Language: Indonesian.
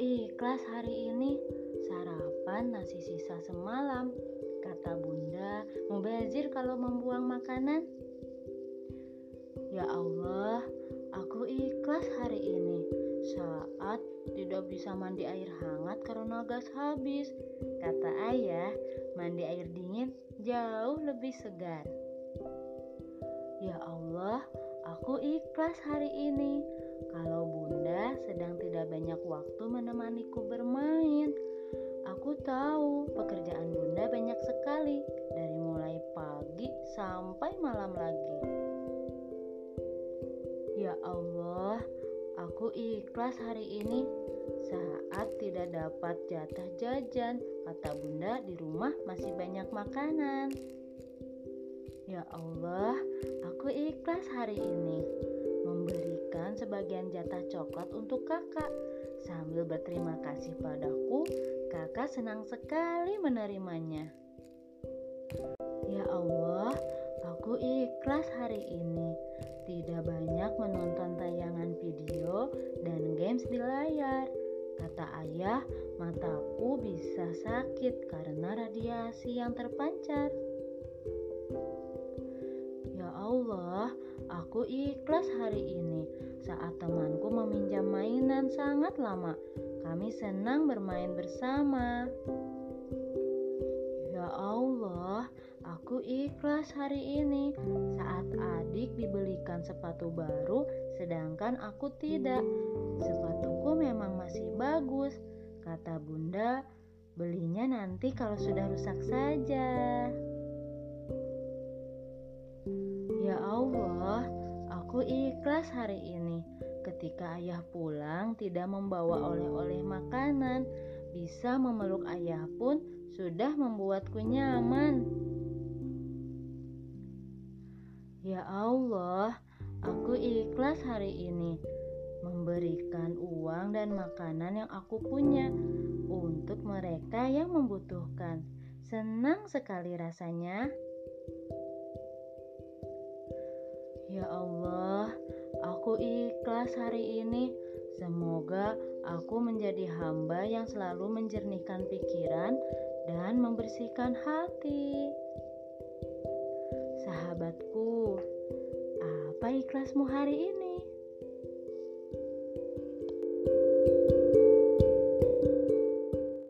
ikhlas hari ini sarapan nasi sisa semalam. Kata bunda, mubazir kalau membuang makanan. Ya Allah, aku ikhlas hari ini saat tidak bisa mandi air hangat karena gas habis. Kata ayah, mandi air dingin jauh lebih segar. Ya Allah, aku ikhlas hari ini. Kalau bunda sedang tidak banyak waktu menemaniku bermain. Aku tahu pekerjaan bunda banyak sekali, dari mulai pagi sampai malam lagi. Ya Allah, aku ikhlas hari ini saat tidak dapat jatah jajan. Kata bunda di rumah masih banyak makanan. Ya Allah, aku ikhlas hari ini sebagian jatah coklat untuk kakak. Sambil berterima kasih padaku, kakak senang sekali menerimanya. Ya Allah, aku ikhlas hari ini. Tidak banyak menonton tayangan video dan games di layar. Kata ayah, mataku bisa sakit karena radiasi yang terpancar. Allah, aku ikhlas hari ini saat temanku meminjam mainan sangat lama. Kami senang bermain bersama. Ya Allah, aku ikhlas hari ini saat adik dibelikan sepatu baru sedangkan aku tidak. Sepatuku memang masih bagus, kata Bunda. Belinya nanti kalau sudah rusak saja. Allah, aku ikhlas hari ini. Ketika ayah pulang, tidak membawa oleh-oleh makanan, bisa memeluk ayah pun sudah membuatku nyaman. Ya Allah, aku ikhlas hari ini memberikan uang dan makanan yang aku punya untuk mereka yang membutuhkan. Senang sekali rasanya. Ya Allah, aku ikhlas hari ini. Semoga aku menjadi hamba yang selalu menjernihkan pikiran dan membersihkan hati. Sahabatku, apa ikhlasmu hari ini?